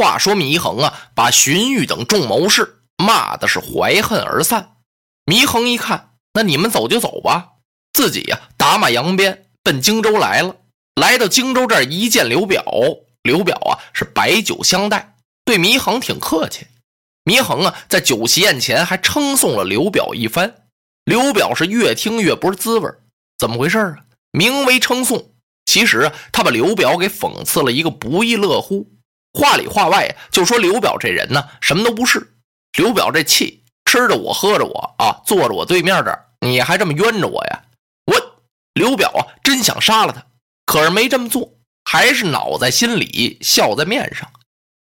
话说祢衡啊，把荀彧等众谋士骂的是怀恨而散。祢衡一看，那你们走就走吧，自己呀打马扬鞭奔荆州来了。来到荆州这儿，一见刘表，刘表啊是摆酒相待，对祢衡挺客气。祢衡啊在酒席宴前还称颂了刘表一番。刘表是越听越不是滋味怎么回事啊？名为称颂，其实啊他把刘表给讽刺了一个不亦乐乎。话里话外就说刘表这人呢什么都不是。刘表这气吃着我喝着我啊，坐着我对面这儿，你还这么冤着我呀？我刘表啊真想杀了他。可是没这么做，还是恼在心里，笑在面上。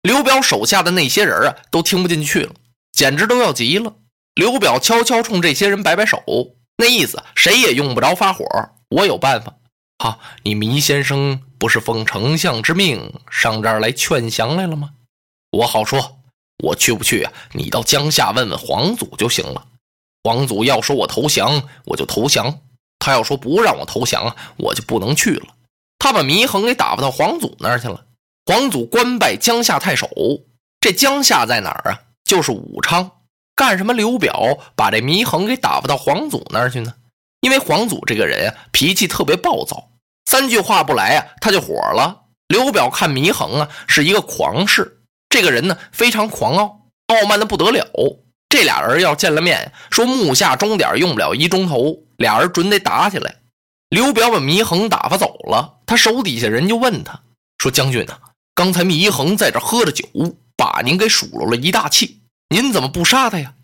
刘表手下的那些人啊，都听不进去了，简直都要急了。刘表悄悄冲这些人摆摆手，那意思谁也用不着发火，我有办法。哈，你糜先生不是奉丞相之命上这儿来劝降来了吗？我好说，我去不去啊？你到江夏问问皇祖就行了。皇祖要说我投降，我就投降；他要说不让我投降，我就不能去了。他把祢衡给打发到皇祖那儿去了。皇祖官拜江夏太守。这江夏在哪儿啊？就是武昌。干什么？刘表把这祢衡给打发到皇祖那儿去呢？因为皇祖这个人啊，脾气特别暴躁，三句话不来啊，他就火了。刘表看祢衡啊，是一个狂士，这个人呢非常狂傲，傲慢的不得了。这俩人要见了面，说木下钟点用不了一钟头，俩人准得打起来。刘表把祢衡打发走了，他手底下人就问他说：“将军呐，刚才祢衡在这喝着酒，把您给数落了一大气，您怎么不杀他呀？”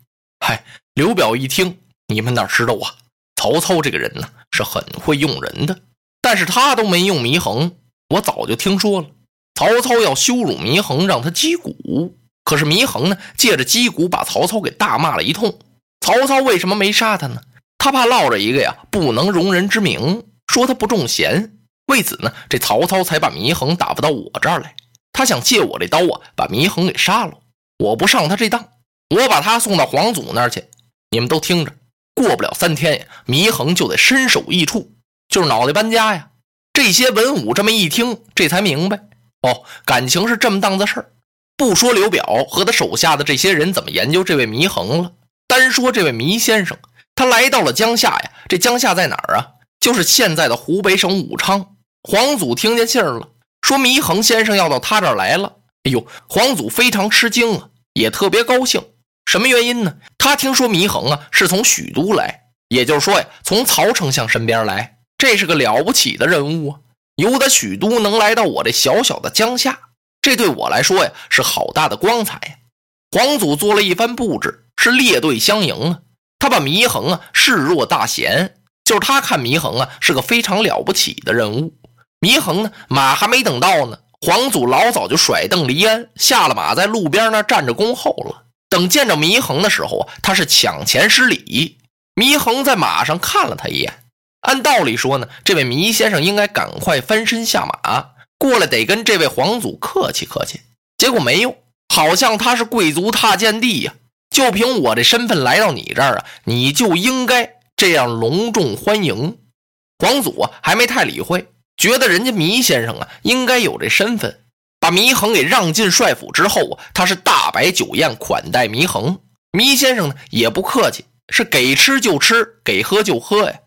嗨，刘表一听，你们哪知道啊？曹操这个人呢是很会用人的，但是他都没用祢衡，我早就听说了。曹操要羞辱祢衡，让他击鼓，可是祢衡呢借着击鼓把曹操给大骂了一通。曹操为什么没杀他呢？他怕落着一个呀不能容人之名，说他不重贤，为此呢，这曹操才把祢衡打发到我这儿来。他想借我这刀啊，把祢衡给杀了。我不上他这当，我把他送到皇祖那儿去。你们都听着，过不了三天呀，祢衡就得身首异处，就是脑袋搬家呀。这些文武这么一听，这才明白哦，感情是这么档子事儿。不说刘表和他手下的这些人怎么研究这位祢衡了，单说这位祢先生。他来到了江夏呀，这江夏在哪儿啊？就是现在的湖北省武昌。皇祖听见信儿了，说祢衡先生要到他这儿来了。哎呦，皇祖非常吃惊啊，也特别高兴。什么原因呢？他听说祢衡啊是从许都来，也就是说呀，从曹丞相身边来，这是个了不起的人物啊。由得许都能来到我这小小的江夏，这对我来说呀是好大的光彩呀。皇祖做了一番布置，是列队相迎啊。他把祢衡啊视若大贤，就是他看祢衡啊是个非常了不起的人物。祢衡呢，马还没等到呢，皇祖老早就甩蹬离鞍，下了马，在路边那站着恭候了。等见着祢衡的时候啊，他是抢前施礼。祢衡在马上看了他一眼，按道理说呢，这位祢先生应该赶快翻身下马过来，得跟这位皇祖客气客气。结果没用，好像他是贵族踏贱地呀。就凭我这身份来到你这儿啊，你就应该这样隆重欢迎。皇祖啊，还没太理会，觉得人家祢先生啊应该有这身份，把祢衡给让进帅府之后啊，他是大摆酒宴款待祢衡。祢先生呢也不客气，是给吃就吃，给喝就喝呀。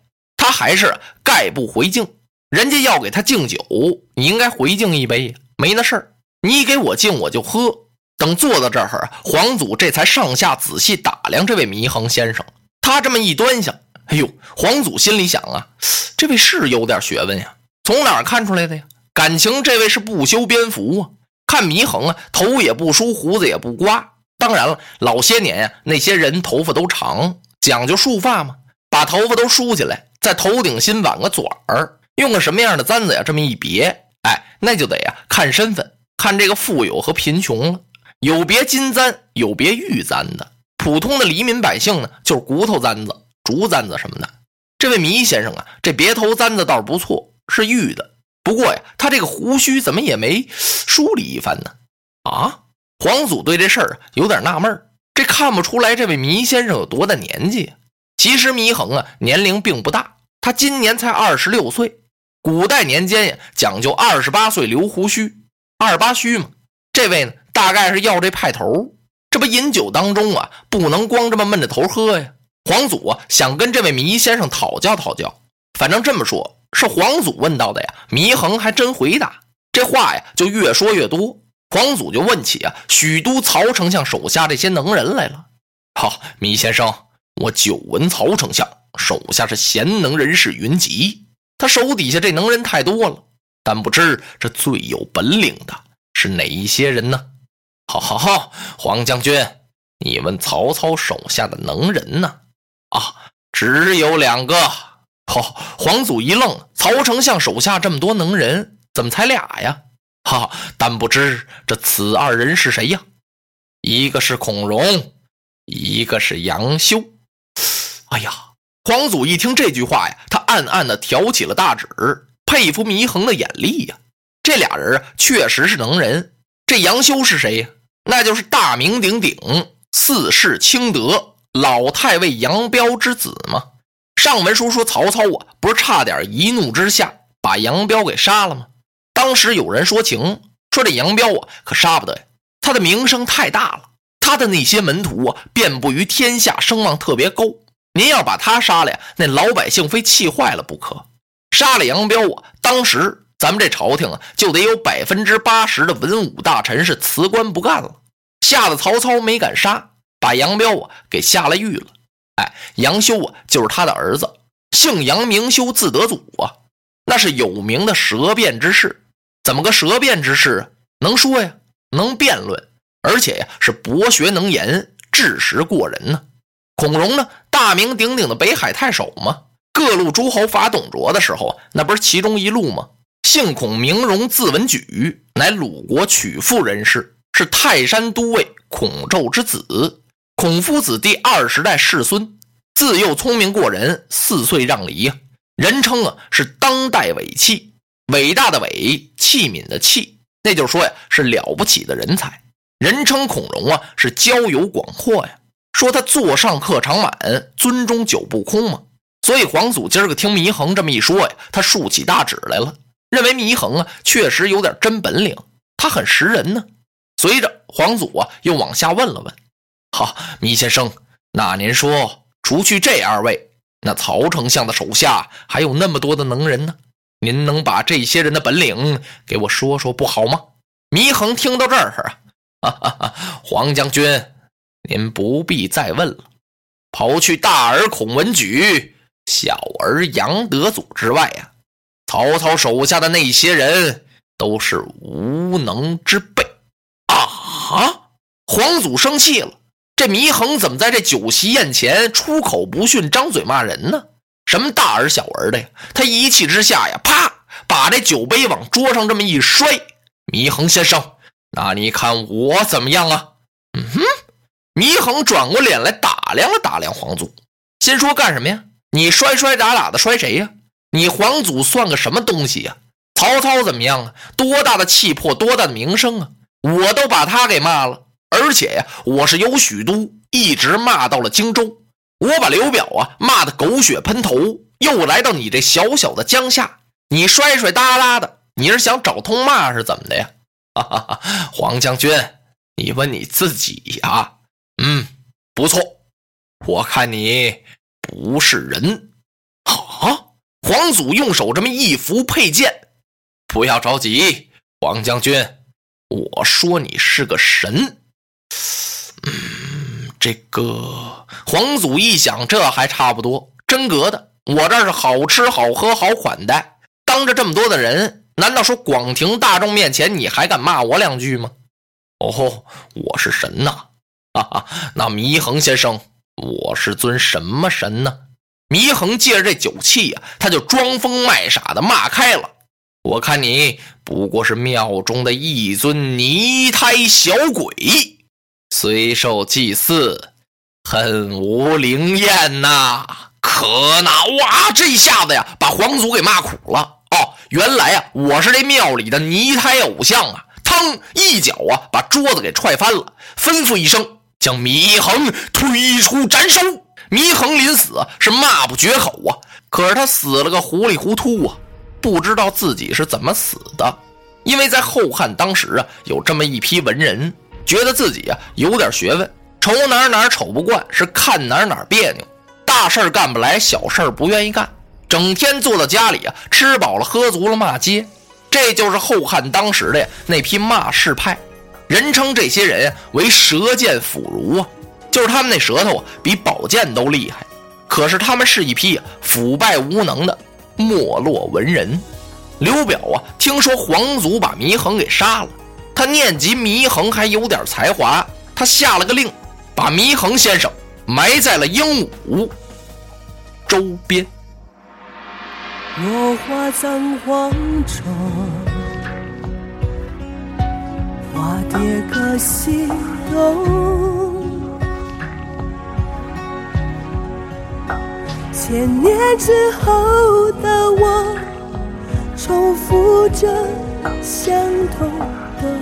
他还是概不回敬，人家要给他敬酒，你应该回敬一杯，没那事儿，你给我敬我就喝。等坐到这儿，皇祖这才上下仔细打量这位祢衡先生。他这么一端详，哎呦，皇祖心里想啊，这位是有点学问呀。从哪儿看出来的呀？感情这位是不修边幅啊。看祢衡啊，头也不梳，胡子也不刮。当然了，老些年呀，那些人头发都长，讲究束发嘛，把头发都梳起来，在头顶心挽个卷儿，用个什么样的簪子呀？这么一别，哎，那就得呀看身份，看这个富有和贫穷了。有别金簪，有别玉簪的。普通的黎民百姓呢，就是骨头簪子、竹簪子什么的。这位祢先生啊，这别头簪子倒是不错，是玉的。不过呀，他这个胡须怎么也没梳理一番呢？啊，皇祖对这事儿有点纳闷这看不出来这位祢先生有多大年纪。其实祢衡啊，年龄并不大，他今年才二十六岁。古代年间呀，讲究二十八岁留胡须，二八须嘛。这位呢，大概是要这派头。这不饮酒当中啊，不能光这么闷着头喝呀。皇祖啊，想跟这位糜先生讨教讨教。反正这么说，是皇祖问到的呀。糜恒还真回答，这话呀就越说越多。皇祖就问起啊，许都曹丞相手下这些能人来了。好，糜先生，我久闻曹丞相手下是贤能人士云集，他手底下这能人太多了，但不知这最有本领的是哪一些人呢？好好好，黄将军，你问曹操手下的能人呢？啊，只有两个。好，黄祖一愣，曹丞相手下这么多能人，怎么才俩呀？哈，但不知这此二人是谁呀？一个是孔融，一个是杨修。哎呀，皇祖一听这句话呀，他暗暗的挑起了大指，佩服祢衡的眼力呀。这俩人啊确实是能人。这杨修是谁呀？那就是大名鼎鼎、四世清德老太尉杨彪之子嘛。上文书说曹操啊，不是差点一怒之下把杨彪给杀了吗？当时有人说情，说这杨彪啊，可杀不得呀，他的名声太大了，他的那些门徒啊，遍布于天下，声望特别高。您要把他杀了呀，那老百姓非气坏了不可。杀了杨彪啊，当时。咱们这朝廷啊，就得有百分之八十的文武大臣是辞官不干了，吓得曹操没敢杀，把杨彪啊给下了狱了。哎，杨修啊，就是他的儿子，姓杨名修，字德祖啊，那是有名的舌辩之士。怎么个舌辩之士啊？能说呀，能辩论，而且呀是博学能言，智识过人呢。孔融呢，大名鼎鼎的北海太守嘛，各路诸侯伐董卓的时候，那不是其中一路吗？姓孔名融，字文举，乃鲁国曲阜人士，是泰山都尉孔宙之子，孔夫子第二十代世孙。自幼聪明过人，四岁让梨呀，人称啊是当代伟器，伟大的伟，器皿的器，那就是说呀是了不起的人才。人称孔融啊是交友广阔呀，说他座上客常满，尊中酒不空嘛。所以皇祖今儿个听祢衡这么一说呀，他竖起大指来了。认为祢衡啊，确实有点真本领，他很识人呢。随着皇祖啊，又往下问了问：“好，祢先生，那您说，除去这二位，那曹丞相的手下还有那么多的能人呢？您能把这些人的本领给我说说不好吗？”祢衡听到这儿啊，哈哈，黄将军，您不必再问了。刨去大儿孔文举、小儿杨德祖之外呀。曹操手下的那些人都是无能之辈啊！皇祖生气了，这祢衡怎么在这酒席宴前出口不逊，张嘴骂人呢？什么大儿小儿的呀？他一气之下呀，啪，把这酒杯往桌上这么一摔。祢衡先生，那你看我怎么样啊？嗯哼，祢衡转过脸来打量了打量皇祖，先说干什么呀？你摔摔打打的摔谁呀？你皇祖算个什么东西呀？曹操怎么样啊？多大的气魄，多大的名声啊！我都把他给骂了，而且呀，我是由许都一直骂到了荆州。我把刘表啊骂得狗血喷头，又来到你这小小的江夏，你摔摔哒哒的，你是想找通骂是怎么的呀？哈哈哈，黄将军，你问你自己呀？嗯，不错，我看你不是人啊。皇祖用手这么一扶佩剑，不要着急，黄将军，我说你是个神。嗯，这个皇祖一想，这还差不多，真格的，我这是好吃好喝好款待，当着这么多的人，难道说广庭大众面前你还敢骂我两句吗？哦，我是神呐！哈哈，那祢衡先生，我是尊什么神呢？祢衡借着这酒气呀，他就装疯卖傻的骂开了。我看你不过是庙中的一尊泥胎小鬼，虽受祭祀，恨无灵验呐！可哪哇！这一下子呀，把皇祖给骂苦了。哦，原来啊，我是这庙里的泥胎偶像啊！嘡，一脚啊，把桌子给踹翻了，吩咐一声，将祢衡推出斩首。祢衡临死是骂不绝口啊，可是他死了个糊里糊涂啊，不知道自己是怎么死的。因为在后汉当时啊，有这么一批文人，觉得自己啊有点学问，瞅哪哪瞅不惯，是看哪哪别扭，大事干不来，小事不愿意干，整天坐在家里啊，吃饱了喝足了骂街。这就是后汉当时的那批骂世派，人称这些人为舌剑腐儒啊，就是他们那舌头啊比宝剑都厉害。可是他们是一批腐败无能的没落文人。刘表啊，听说皇祖把祢衡给杀了，他念及祢衡还有点才华，他下了个令，把祢衡先生埋在了鹦鹉周边。落花葬黄冢，花蝶各西东。千年之后的我，重复着相同的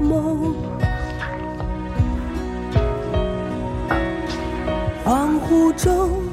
梦。恍惚中。